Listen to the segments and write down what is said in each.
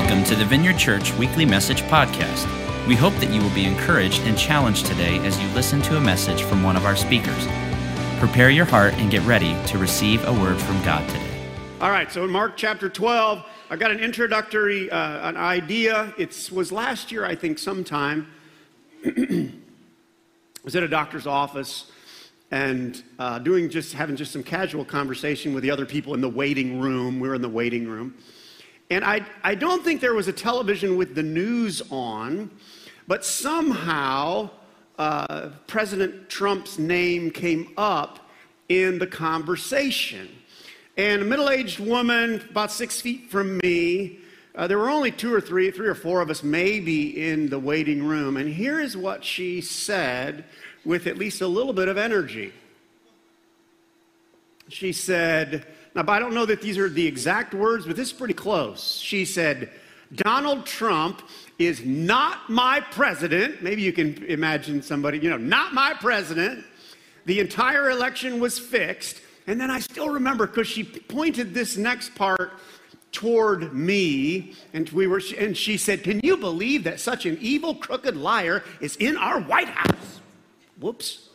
Welcome to the Vineyard Church Weekly Message Podcast. We hope that you will be encouraged and challenged today as you listen to a message from one of our speakers. Prepare your heart and get ready to receive a word from God today. All right, so in Mark chapter 12, I got an introductory uh, an idea. It was last year, I think, sometime. I was at a doctor's office and uh, doing just having just some casual conversation with the other people in the waiting room. We were in the waiting room. And I, I don't think there was a television with the news on, but somehow uh, President Trump's name came up in the conversation. And a middle aged woman, about six feet from me, uh, there were only two or three, three or four of us maybe in the waiting room. And here is what she said with at least a little bit of energy. She said, now, I don't know that these are the exact words, but this is pretty close. She said, Donald Trump is not my president. Maybe you can imagine somebody, you know, not my president. The entire election was fixed. And then I still remember because she pointed this next part toward me and we were and she said can you believe that such an evil crooked liar is in our white house whoops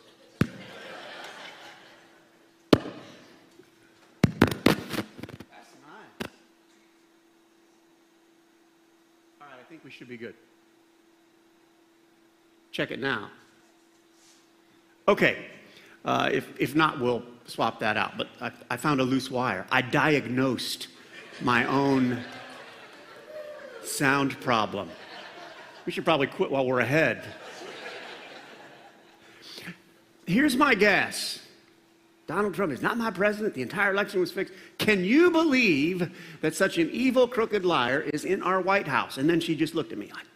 think we should be good. Check it now. Okay. Uh, if, if not, we'll swap that out. But I, I found a loose wire. I diagnosed my own sound problem. We should probably quit while we're ahead. Here's my guess Donald Trump is not my president. The entire election was fixed. Can you believe that such an evil, crooked liar is in our White House? And then she just looked at me like,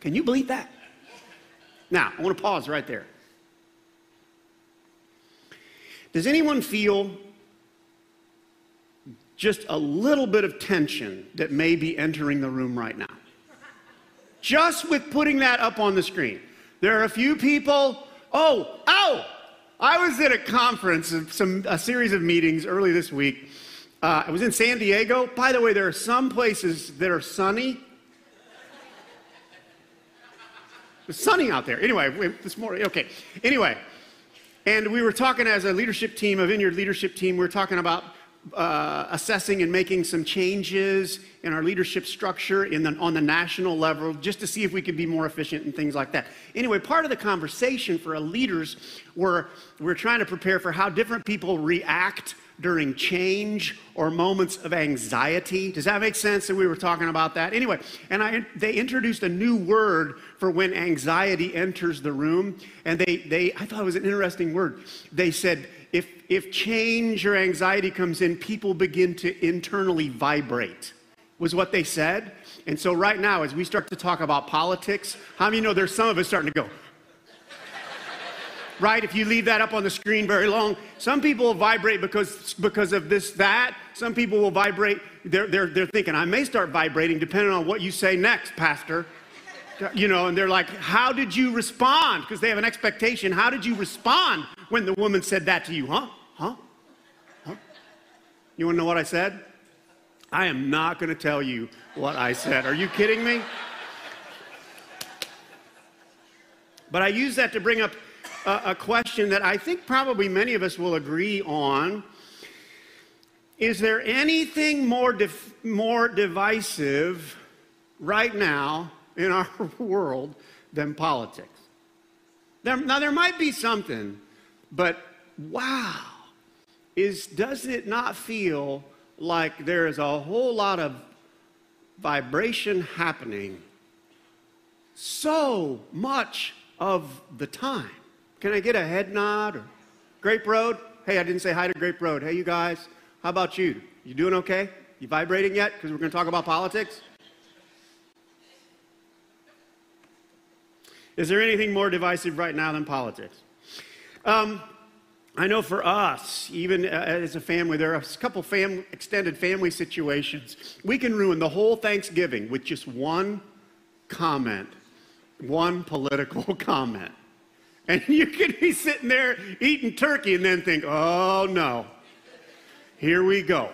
Can you believe that? Now, I want to pause right there. Does anyone feel just a little bit of tension that may be entering the room right now? Just with putting that up on the screen. There are a few people, oh, oh, I was at a conference, some, a series of meetings early this week. Uh, I was in San Diego. By the way, there are some places that are sunny. It's sunny out there. Anyway, this morning, okay. Anyway, and we were talking as a leadership team, a vineyard leadership team, we were talking about uh, assessing and making some changes in our leadership structure in the, on the national level just to see if we could be more efficient and things like that. Anyway, part of the conversation for our leaders were we're trying to prepare for how different people react during change or moments of anxiety. Does that make sense? And we were talking about that. Anyway, and I, they introduced a new word for when anxiety enters the room. And they, they, I thought it was an interesting word. They said, if, if change or anxiety comes in, people begin to internally vibrate, was what they said. And so, right now, as we start to talk about politics, how many know there's some of us starting to go, right? If you leave that up on the screen very long, some people will vibrate because, because of this, that. Some people will vibrate, they're, they're, they're thinking, I may start vibrating depending on what you say next, Pastor. You know, and they're like, How did you respond? Because they have an expectation. How did you respond when the woman said that to you? Huh? Huh? Huh? You want to know what I said? I am not going to tell you what I said. Are you kidding me? But I use that to bring up a, a question that I think probably many of us will agree on. Is there anything more, more divisive right now in our world than politics? There, now, there might be something, but wow, is, does it not feel like there is a whole lot of vibration happening so much of the time? Can I get a head nod or Grape Road? Hey, I didn't say hi to Grape Road. Hey, you guys, how about you? You doing okay? You vibrating yet? Because we're going to talk about politics. Is there anything more divisive right now than politics? Um, I know for us, even uh, as a family, there are a couple fam- extended family situations. We can ruin the whole Thanksgiving with just one comment, one political comment. And you could be sitting there eating turkey and then think, oh no, here we go.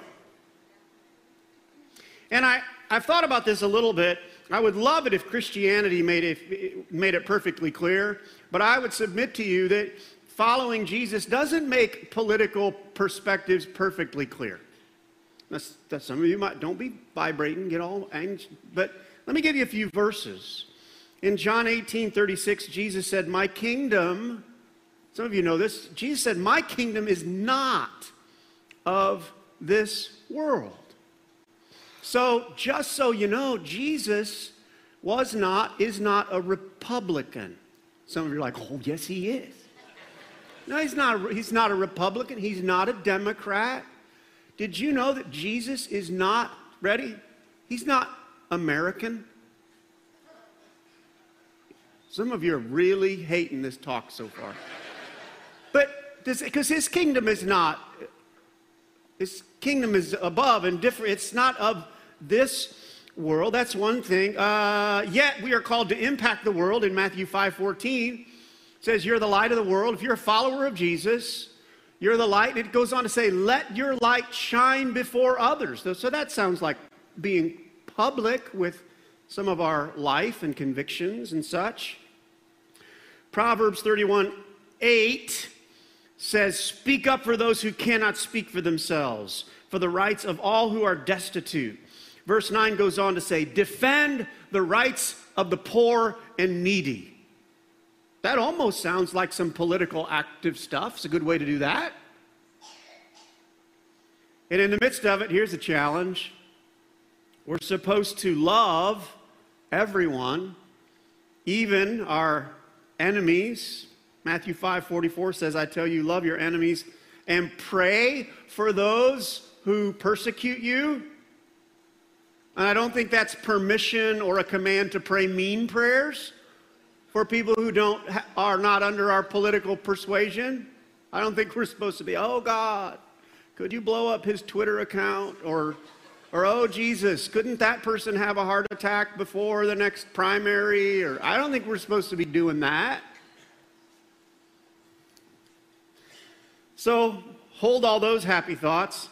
And I, I've thought about this a little bit. I would love it if Christianity made it, made it perfectly clear, but I would submit to you that following Jesus doesn't make political perspectives perfectly clear. That's, that's some of you might don't be vibrating, get all anxious, but let me give you a few verses. In John 18 36, Jesus said, My kingdom, some of you know this, Jesus said, My kingdom is not of this world. So, just so you know, Jesus was not, is not a Republican. Some of you are like, oh, yes, he is. No, he's not, he's not a Republican. He's not a Democrat. Did you know that Jesus is not, ready? He's not American. Some of you are really hating this talk so far. But because his kingdom is not, his kingdom is above and different. It's not of this world. That's one thing. Uh, yet we are called to impact the world in Matthew 5 14. says, You're the light of the world. If you're a follower of Jesus, you're the light. And It goes on to say, Let your light shine before others. So that sounds like being public with some of our life and convictions and such. Proverbs 31 8 says, Speak up for those who cannot speak for themselves, for the rights of all who are destitute. Verse 9 goes on to say, Defend the rights of the poor and needy. That almost sounds like some political active stuff. It's a good way to do that. And in the midst of it, here's a challenge we're supposed to love everyone, even our enemies. Matthew 5 44 says, I tell you, love your enemies and pray for those who persecute you. And I don't think that's permission or a command to pray mean prayers for people who don't are not under our political persuasion. I don't think we're supposed to be, oh God, could you blow up his Twitter account or or oh Jesus, couldn't that person have a heart attack before the next primary or I don't think we're supposed to be doing that. So, hold all those happy thoughts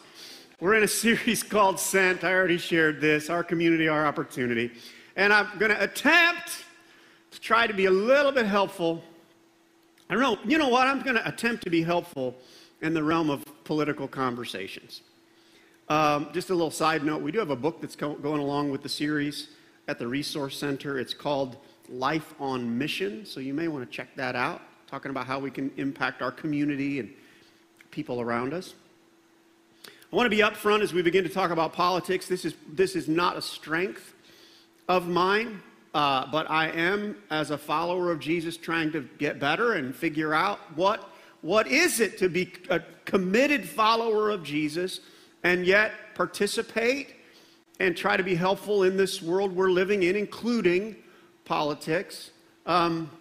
we're in a series called Sent. I already shared this Our Community, Our Opportunity. And I'm going to attempt to try to be a little bit helpful. I don't know, you know what? I'm going to attempt to be helpful in the realm of political conversations. Um, just a little side note we do have a book that's co- going along with the series at the Resource Center. It's called Life on Mission, so you may want to check that out, talking about how we can impact our community and people around us. I want to be upfront as we begin to talk about politics. This is, this is not a strength of mine, uh, but I am, as a follower of Jesus, trying to get better and figure out what, what is it to be a committed follower of Jesus and yet participate and try to be helpful in this world we're living in, including politics. Um,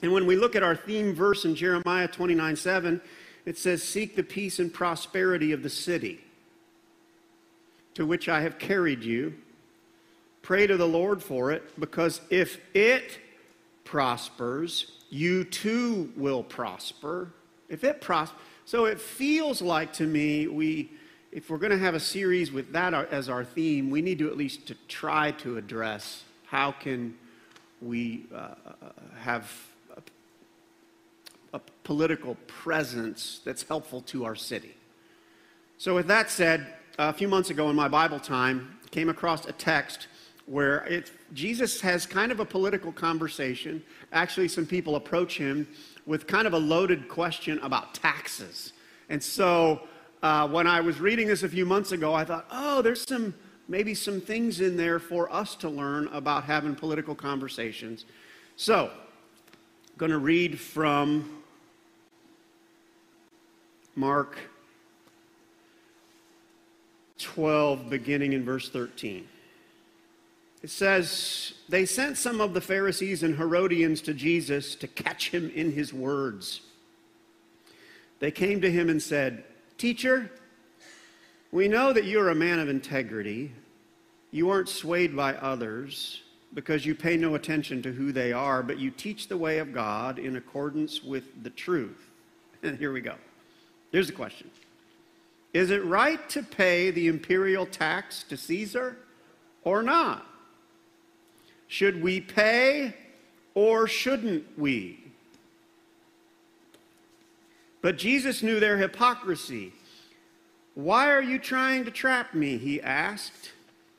and when we look at our theme verse in Jeremiah 29 7, it says, Seek the peace and prosperity of the city to which I have carried you. Pray to the Lord for it, because if it prospers, you too will prosper. If it prospers, so it feels like to me we if we're going to have a series with that as our theme, we need to at least to try to address how can we uh, have a political presence that's helpful to our city. So, with that said, a few months ago in my Bible time, came across a text where it, Jesus has kind of a political conversation. Actually, some people approach him with kind of a loaded question about taxes. And so, uh, when I was reading this a few months ago, I thought, oh, there's some maybe some things in there for us to learn about having political conversations. So, I'm going to read from Mark 12, beginning in verse 13. It says, They sent some of the Pharisees and Herodians to Jesus to catch him in his words. They came to him and said, Teacher, we know that you are a man of integrity. You aren't swayed by others because you pay no attention to who they are, but you teach the way of God in accordance with the truth. And here we go. Here's the question Is it right to pay the imperial tax to Caesar or not? Should we pay or shouldn't we? But Jesus knew their hypocrisy. Why are you trying to trap me? He asked.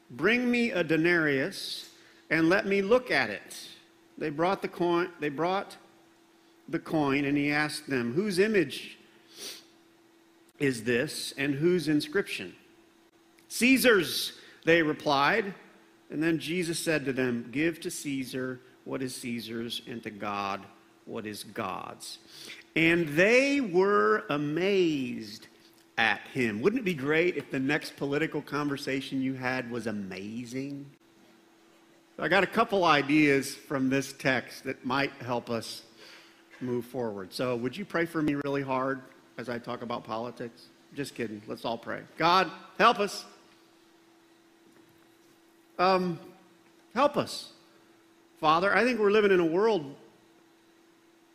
Bring me a denarius and let me look at it. They brought the coin, they brought the coin, and he asked them, Whose image is this, and whose inscription? Caesar's, they replied. And then Jesus said to them, Give to Caesar what is Caesar's, and to God what is God's. And they were amazed at him. Wouldn't it be great if the next political conversation you had was amazing? I got a couple ideas from this text that might help us move forward. So, would you pray for me really hard as I talk about politics? Just kidding. Let's all pray. God, help us. Um, help us. Father, I think we're living in a world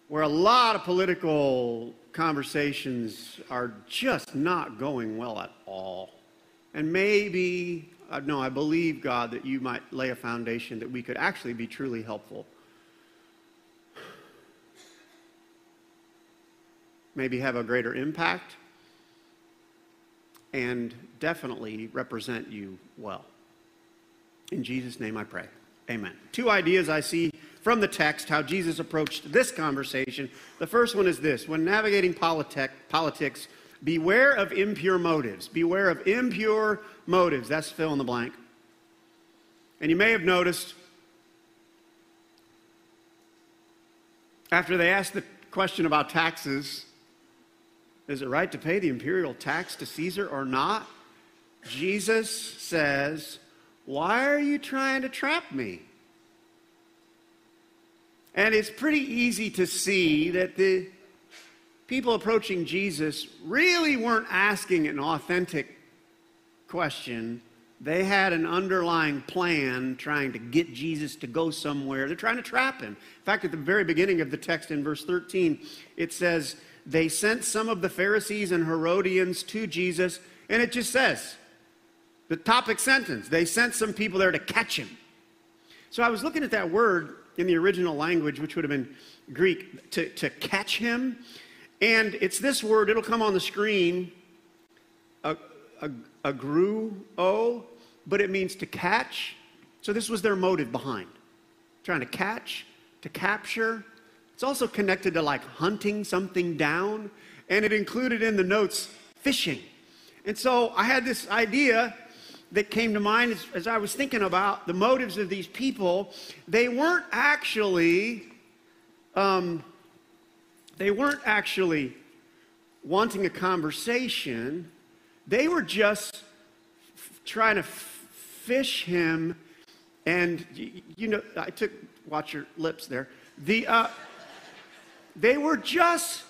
where a lot of political conversations are just not going well at all. And maybe, uh, no, I believe, God, that you might lay a foundation that we could actually be truly helpful. Maybe have a greater impact and definitely represent you well. In Jesus' name I pray. Amen. Two ideas I see from the text how Jesus approached this conversation. The first one is this when navigating politic, politics, beware of impure motives. Beware of impure motives. That's fill in the blank. And you may have noticed after they asked the question about taxes, is it right to pay the imperial tax to Caesar or not? Jesus says, Why are you trying to trap me? And it's pretty easy to see that the people approaching Jesus really weren't asking an authentic question. They had an underlying plan trying to get Jesus to go somewhere. They're trying to trap him. In fact, at the very beginning of the text in verse 13, it says, They sent some of the Pharisees and Herodians to Jesus, and it just says, the topic sentence, they sent some people there to catch him. So I was looking at that word in the original language, which would have been Greek, to, to catch him. And it's this word, it'll come on the screen, a, a, agruo, but it means to catch. So this was their motive behind trying to catch, to capture. It's also connected to like hunting something down, and it included in the notes fishing. And so I had this idea that came to mind as, as, I was thinking about the motives of these people. They weren't actually, um, they weren't actually wanting a conversation. They were just trying to fish him. And you, you know, I took watch your lips there. The uh, they were just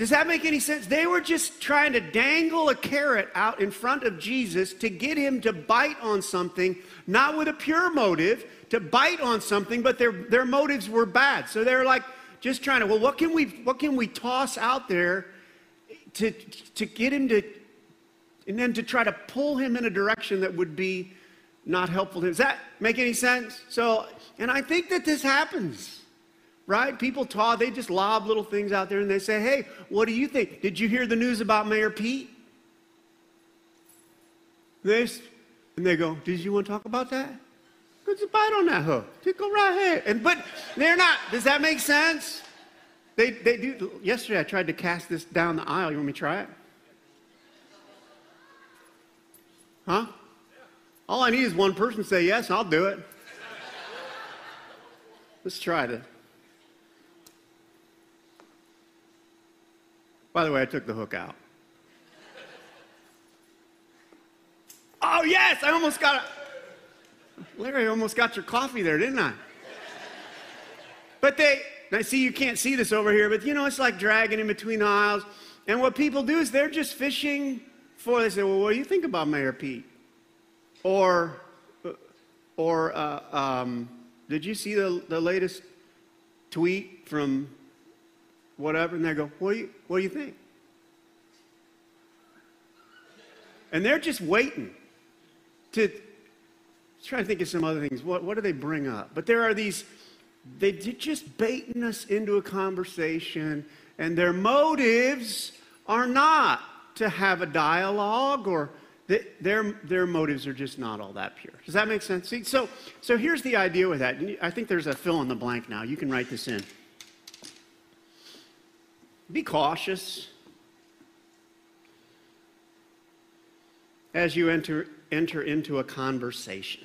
does that make any sense? They were just trying to dangle a carrot out in front of Jesus to get him to bite on something, not with a pure motive, to bite on something, but their, their motives were bad. So they're like just trying to, well, what can we, what can we toss out there to, to get him to, and then to try to pull him in a direction that would be not helpful to him. Does that make any sense? So, and I think that this happens right? People talk, they just lob little things out there and they say, hey, what do you think? Did you hear the news about Mayor Pete? This, and they go, did you want to talk about that? Just bite on that hook. Just right ahead. And but they're not. Does that make sense? They they do. Yesterday I tried to cast this down the aisle. You want me to try it? Huh? All I need is one person to say yes, I'll do it. Let's try this. By the way, I took the hook out. Oh, yes, I almost got a. Larry, I almost got your coffee there, didn't I? But they, I see you can't see this over here, but you know, it's like dragging in between aisles. And what people do is they're just fishing for, they say, well, what do you think about Mayor Pete? Or, or uh, um, did you see the, the latest tweet from whatever, and they go, what do you, what do you think? And they're just waiting to, try to think of some other things. What, what do they bring up? But there are these, they're just baiting us into a conversation, and their motives are not to have a dialogue or their, their motives are just not all that pure. Does that make sense? See, so, so here's the idea with that. I think there's a fill in the blank now. You can write this in. Be cautious as you enter, enter into a conversation.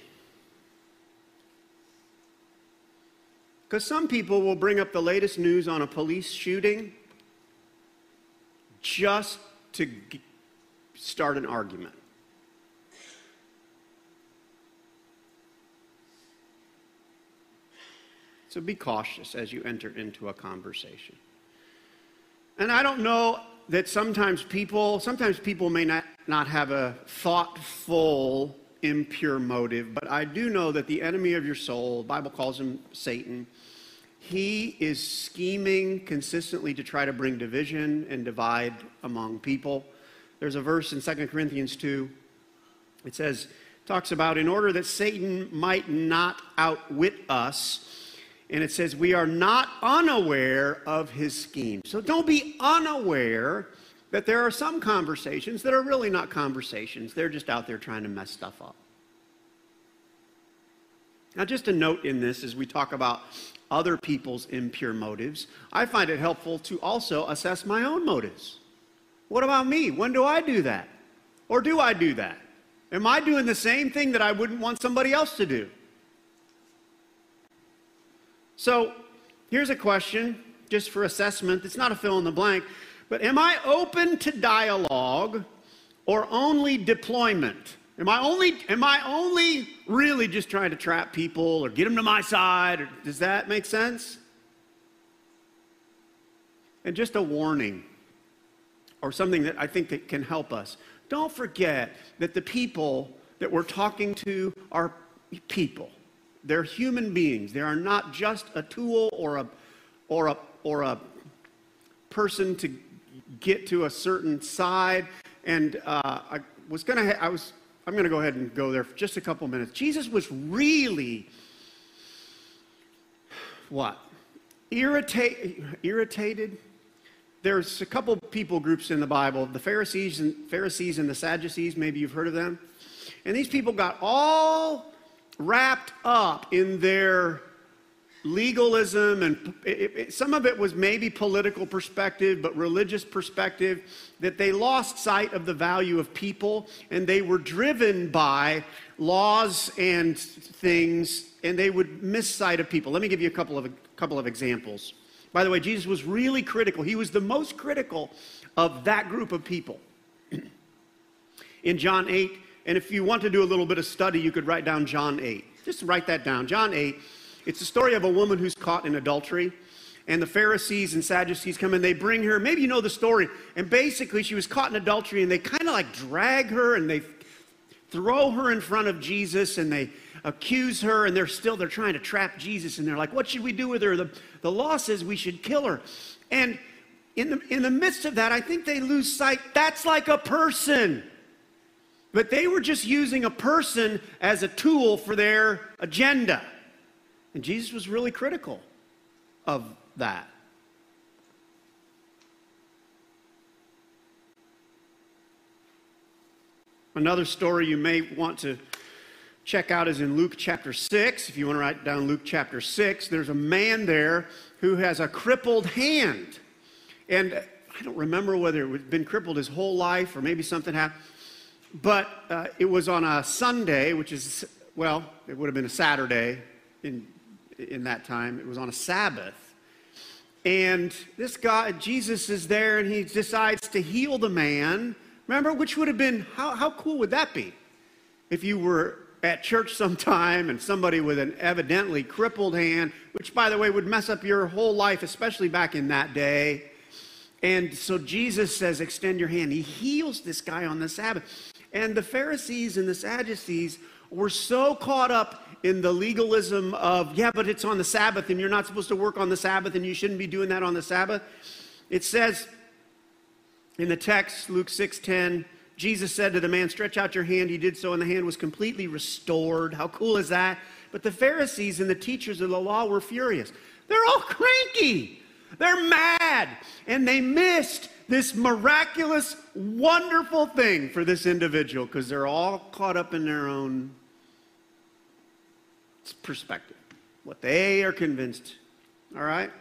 Because some people will bring up the latest news on a police shooting just to start an argument. So be cautious as you enter into a conversation. And I don't know that sometimes people, sometimes people may not, not have a thoughtful, impure motive, but I do know that the enemy of your soul, the Bible calls him Satan, he is scheming consistently to try to bring division and divide among people. There's a verse in 2 Corinthians 2. It says, talks about in order that Satan might not outwit us, and it says, We are not unaware of his scheme. So don't be unaware that there are some conversations that are really not conversations. They're just out there trying to mess stuff up. Now, just a note in this as we talk about other people's impure motives, I find it helpful to also assess my own motives. What about me? When do I do that? Or do I do that? Am I doing the same thing that I wouldn't want somebody else to do? So here's a question just for assessment. It's not a fill in the blank, but am I open to dialogue or only deployment? Am I only am I only really just trying to trap people or get them to my side? Or, does that make sense? And just a warning or something that I think that can help us. Don't forget that the people that we're talking to are people. They're human beings. They are not just a tool or a, or a, or a person to get to a certain side. And uh, I was going to, I was, I'm going to go ahead and go there for just a couple minutes. Jesus was really, what? Irritate, irritated? There's a couple people groups in the Bible, the Pharisees and Pharisees and the Sadducees, maybe you've heard of them. And these people got all wrapped up in their legalism and it, it, some of it was maybe political perspective but religious perspective that they lost sight of the value of people and they were driven by laws and things and they would miss sight of people. Let me give you a couple of a couple of examples. By the way jesus was really critical. He was the most critical of that group of people. In john 8 and if you want to do a little bit of study, you could write down John 8. Just write that down. John 8. It's the story of a woman who's caught in adultery. And the Pharisees and Sadducees come and they bring her. Maybe you know the story. And basically, she was caught in adultery and they kind of like drag her and they throw her in front of Jesus and they accuse her and they're still they're trying to trap Jesus and they're like, what should we do with her? The, the law says we should kill her. And in the, in the midst of that, I think they lose sight. That's like a person. But they were just using a person as a tool for their agenda. And Jesus was really critical of that. Another story you may want to check out is in Luke chapter 6. If you want to write down Luke chapter 6, there's a man there who has a crippled hand. And I don't remember whether it had been crippled his whole life or maybe something happened. But uh, it was on a Sunday, which is, well, it would have been a Saturday in, in that time. It was on a Sabbath. And this guy, Jesus, is there and he decides to heal the man. Remember, which would have been, how, how cool would that be? If you were at church sometime and somebody with an evidently crippled hand, which, by the way, would mess up your whole life, especially back in that day. And so Jesus says, Extend your hand. He heals this guy on the Sabbath. And the Pharisees and the Sadducees were so caught up in the legalism of, yeah, but it's on the Sabbath and you're not supposed to work on the Sabbath and you shouldn't be doing that on the Sabbath. It says in the text, Luke 6:10, Jesus said to the man, Stretch out your hand. He did so, and the hand was completely restored. How cool is that? But the Pharisees and the teachers of the law were furious. They're all cranky. They're mad. And they missed this miraculous, wonderful thing for this individual because they're all caught up in their own perspective, what they are convinced. All right?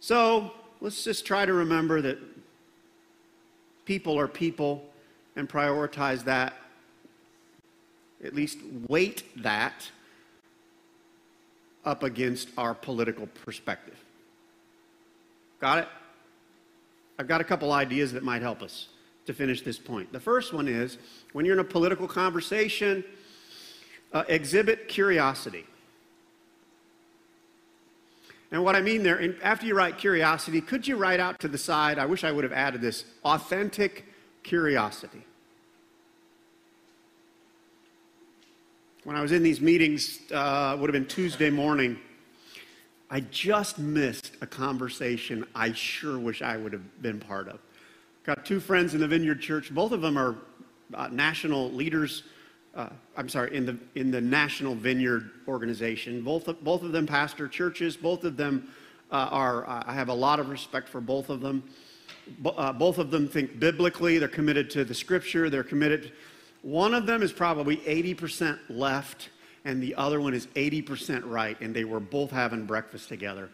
So let's just try to remember that people are people and prioritize that, at least weight that up against our political perspective. Got it? I've got a couple ideas that might help us to finish this point. The first one is when you're in a political conversation, uh, exhibit curiosity. And what I mean there, after you write curiosity, could you write out to the side? I wish I would have added this authentic curiosity. When I was in these meetings, uh, would have been Tuesday morning, I just missed a conversation I sure wish I would have been part of. Got two friends in the Vineyard Church. Both of them are uh, national leaders. Uh, I'm sorry, in the in the National Vineyard organization. Both of, both of them pastor churches. Both of them uh, are. I have a lot of respect for both of them. Bo- uh, both of them think biblically. They're committed to the Scripture. They're committed. One of them is probably 80% left and the other one is 80% right, and they were both having breakfast together.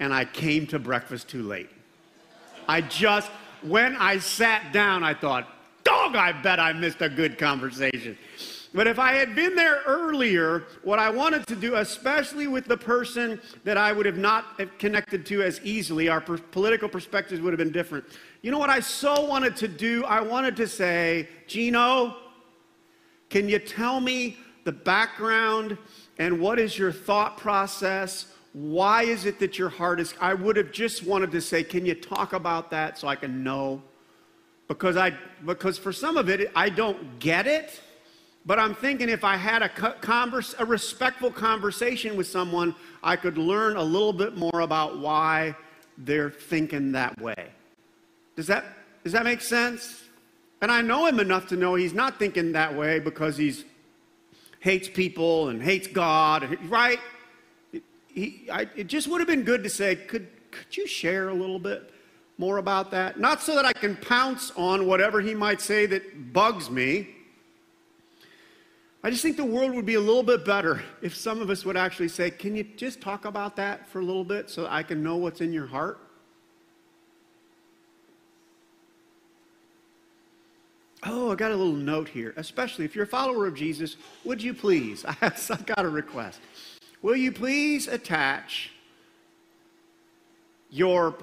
And I came to breakfast too late. I just, when I sat down, I thought, dog, I bet I missed a good conversation. But if I had been there earlier, what I wanted to do, especially with the person that I would have not connected to as easily, our per- political perspectives would have been different. You know what I so wanted to do? I wanted to say, Gino, can you tell me the background and what is your thought process? Why is it that your heart is? I would have just wanted to say, can you talk about that so I can know? Because I, because for some of it, I don't get it. But I'm thinking if I had a, converse, a respectful conversation with someone, I could learn a little bit more about why they're thinking that way. Does that, does that make sense? And I know him enough to know he's not thinking that way because he's hates people and hates God, right? He, I, it just would have been good to say, could, could you share a little bit more about that? Not so that I can pounce on whatever he might say that bugs me. I just think the world would be a little bit better if some of us would actually say, Can you just talk about that for a little bit so I can know what's in your heart? Oh, I got a little note here. Especially if you're a follower of Jesus, would you please? I've got a request. Will you please attach your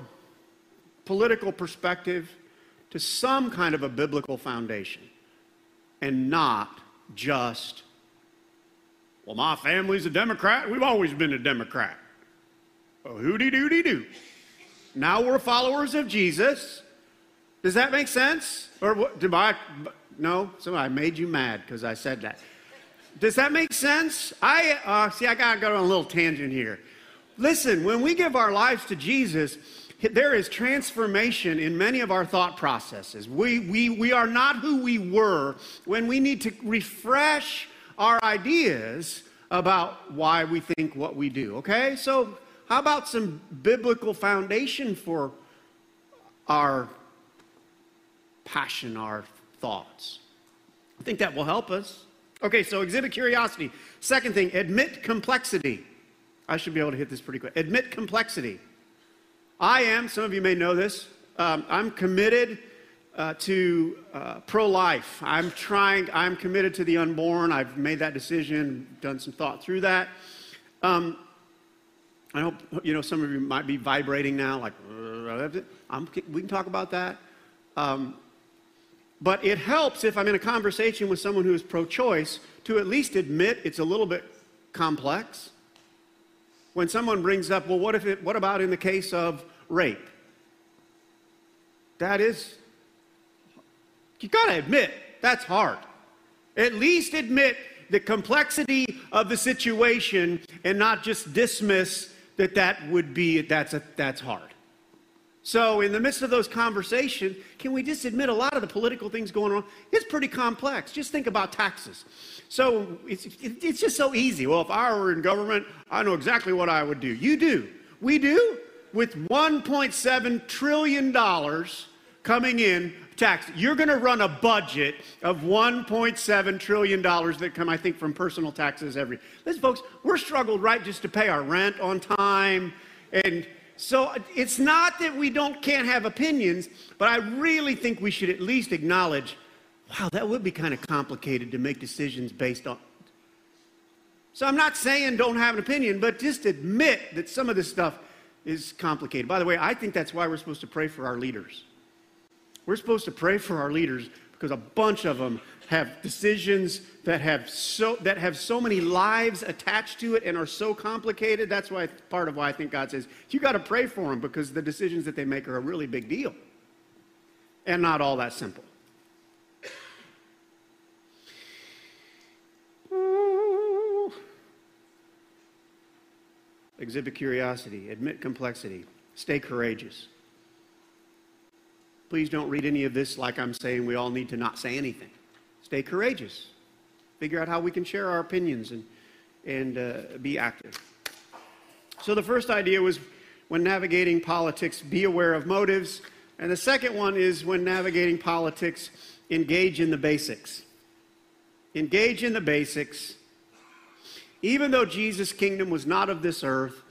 political perspective to some kind of a biblical foundation and not just, well, my family's a Democrat. We've always been a Democrat. Oh, hooty doody doo. Now we're followers of Jesus. Does that make sense? Or what, did I, no? So I made you mad because I said that. Does that make sense? I, uh, see, I got to go on a little tangent here. Listen, when we give our lives to Jesus, there is transformation in many of our thought processes. We, we, we are not who we were when we need to refresh our ideas about why we think what we do, okay? So, how about some biblical foundation for our passion, our thoughts. I think that will help us. Okay, so exhibit curiosity. Second thing, admit complexity. I should be able to hit this pretty quick. Admit complexity. I am, some of you may know this, um, I'm committed uh, to uh, pro life. I'm trying, I'm committed to the unborn. I've made that decision, done some thought through that. Um, I hope, you know, some of you might be vibrating now, like, I'm, we can talk about that. Um, but it helps if I'm in a conversation with someone who is pro choice to at least admit it's a little bit complex. When someone brings up, well, what, if it, what about in the case of rape? That is, you gotta admit, that's hard. At least admit the complexity of the situation and not just dismiss that that would be, that's, a, that's hard. So, in the midst of those conversations, can we just admit a lot of the political things going on? It's pretty complex. Just think about taxes. So, it's, it's just so easy. Well, if I were in government, I know exactly what I would do. You do. We do. With $1.7 trillion coming in tax, you're going to run a budget of $1.7 trillion that come, I think, from personal taxes every. Listen, folks, we're struggled right just to pay our rent on time and so it's not that we don't can't have opinions, but I really think we should at least acknowledge, wow, that would be kind of complicated to make decisions based on. So I'm not saying don't have an opinion, but just admit that some of this stuff is complicated. By the way, I think that's why we're supposed to pray for our leaders. We're supposed to pray for our leaders because a bunch of them have decisions that have so that have so many lives attached to it and are so complicated. That's why part of why I think God says you got to pray for them because the decisions that they make are a really big deal and not all that simple. Exhibit curiosity, admit complexity, stay courageous. Please don't read any of this like I'm saying we all need to not say anything stay courageous. Figure out how we can share our opinions and, and uh, be active. So the first idea was when navigating politics, be aware of motives. And the second one is when navigating politics, engage in the basics. Engage in the basics. Even though Jesus' kingdom was not of this earth,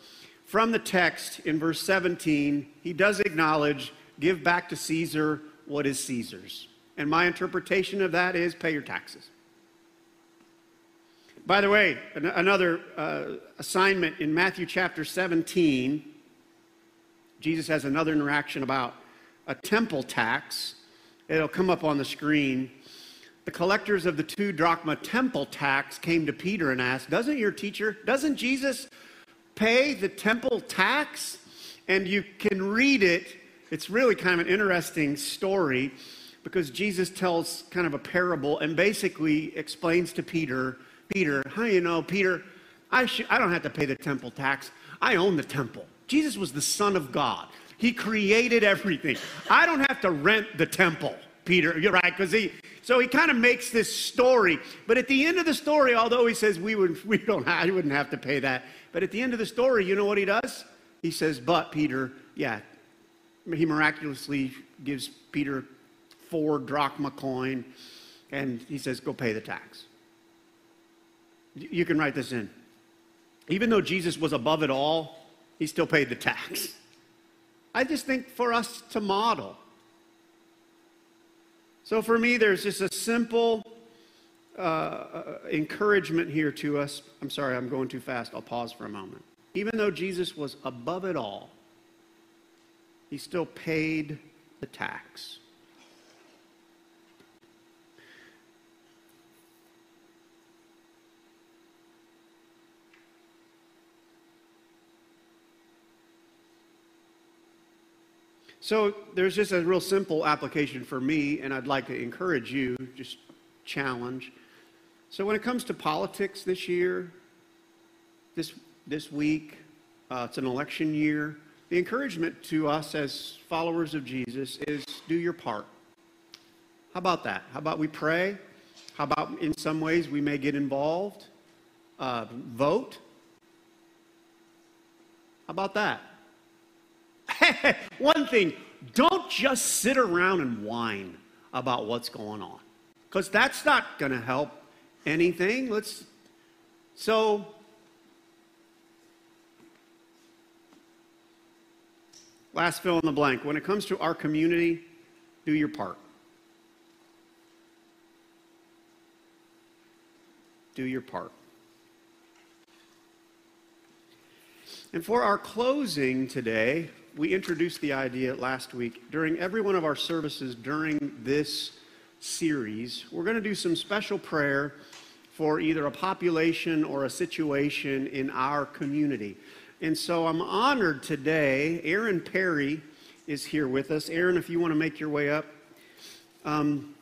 from the text in verse 17, he does acknowledge give back to Caesar what is Caesar's. And my interpretation of that is pay your taxes. By the way, another uh, assignment in Matthew chapter 17, Jesus has another interaction about a temple tax. It'll come up on the screen. The collectors of the two drachma temple tax came to Peter and asked, Doesn't your teacher, doesn't Jesus pay the temple tax? And you can read it. It's really kind of an interesting story because Jesus tells kind of a parable and basically explains to Peter, Peter, how you know, Peter, I, sh- I don't have to pay the temple tax. I own the temple. Jesus was the Son of God. He created everything. I don't have to rent the temple, Peter. You're right, because he. So he kind of makes this story, but at the end of the story, although he says we would, we don't, he wouldn't have to pay that, but at the end of the story, you know what he does? He says, "But Peter, yeah." He miraculously gives Peter four drachma coin, and he says, Go pay the tax. You can write this in. Even though Jesus was above it all, he still paid the tax. I just think for us to model. So for me, there's just a simple uh, uh, encouragement here to us. I'm sorry, I'm going too fast. I'll pause for a moment. Even though Jesus was above it all, he still paid the tax. So there's just a real simple application for me, and I'd like to encourage you, just challenge. So when it comes to politics this year, this, this week, uh, it's an election year, the encouragement to us as followers of Jesus is do your part. How about that? How about we pray? How about in some ways we may get involved? Uh, vote? How about that? One thing, don't just sit around and whine about what's going on because that's not going to help anything. Let's so last fill in the blank. When it comes to our community, do your part. Do your part. And for our closing today, we introduced the idea last week. During every one of our services during this series, we're going to do some special prayer for either a population or a situation in our community. And so I'm honored today. Aaron Perri is here with us. Aaron, if you want to make your way up. Um,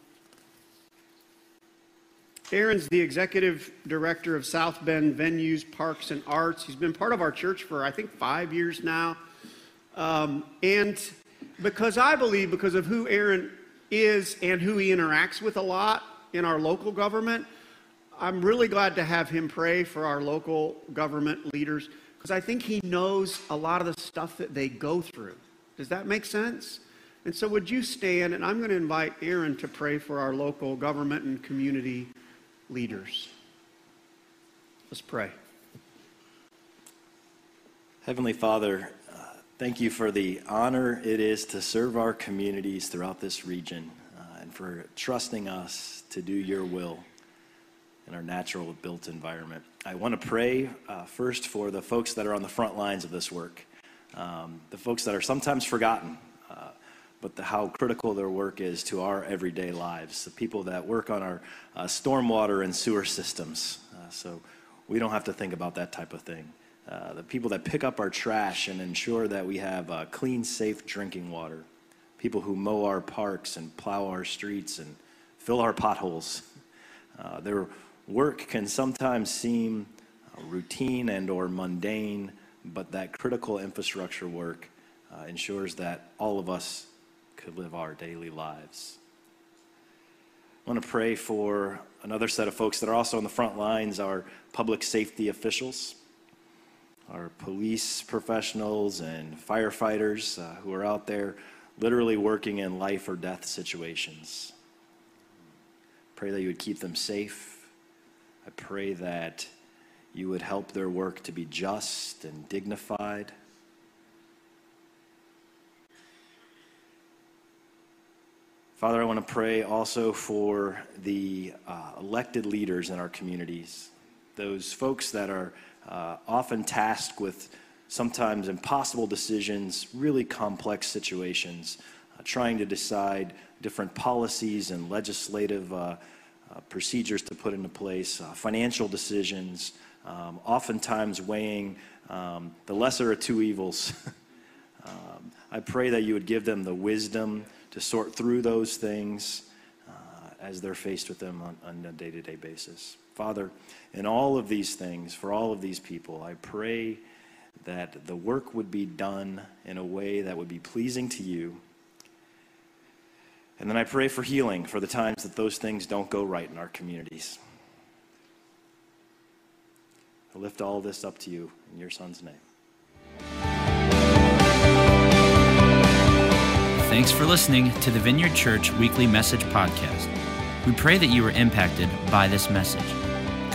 Aaron's the executive director of South Bend Venues, Parks, and Arts. He's been part of our church for, I think, five years now. Um, and because I believe, because of who Aaron is and who he interacts with a lot in our local government, I'm really glad to have him pray for our local government leaders because I think he knows a lot of the stuff that they go through. Does that make sense? And so, would you stand? And I'm going to invite Aaron to pray for our local government and community leaders. Let's pray. Heavenly Father, thank you for the honor it is to serve our communities throughout this region uh, and for trusting us to do your will in our natural built environment. I want to pray uh, first for the folks that are on the front lines of this work, um, the folks that are sometimes forgotten, uh, but the, how critical their work is to our everyday lives, the people that work on our uh, stormwater and sewer systems. Uh, so we don't have to think about that type of thing. Uh, the people that pick up our trash and ensure that we have uh, clean, safe drinking water, people who mow our parks and plow our streets and fill our potholes. Uh, their work can sometimes seem uh, routine and or mundane, but that critical infrastructure work uh, ensures that all of us could live our daily lives. I want to pray for another set of folks that are also on the front lines, our public safety officials our police professionals and firefighters uh, who are out there literally working in life or death situations. Pray that you would keep them safe. I pray that you would help their work to be just and dignified. Father, I want to pray also for the uh, elected leaders in our communities, those folks that are uh, often tasked with sometimes impossible decisions, really complex situations, uh, trying to decide different policies and legislative uh, uh procedures to put into place, uh, financial decisions, um, oftentimes weighing um, the lesser of two evils. um, I pray that you would give them the wisdom to sort through those things uh, as they're faced with them on, on a day to day basis. Father, in all of these things, for all of these people, I pray that the work would be done in a way that would be pleasing to you. And then I pray for healing for the times that those things don't go right in our communities. I lift all this up to you in your son's name. Thanks for listening to the Vineyard Church Weekly Message Podcast. We pray that you were impacted by this message.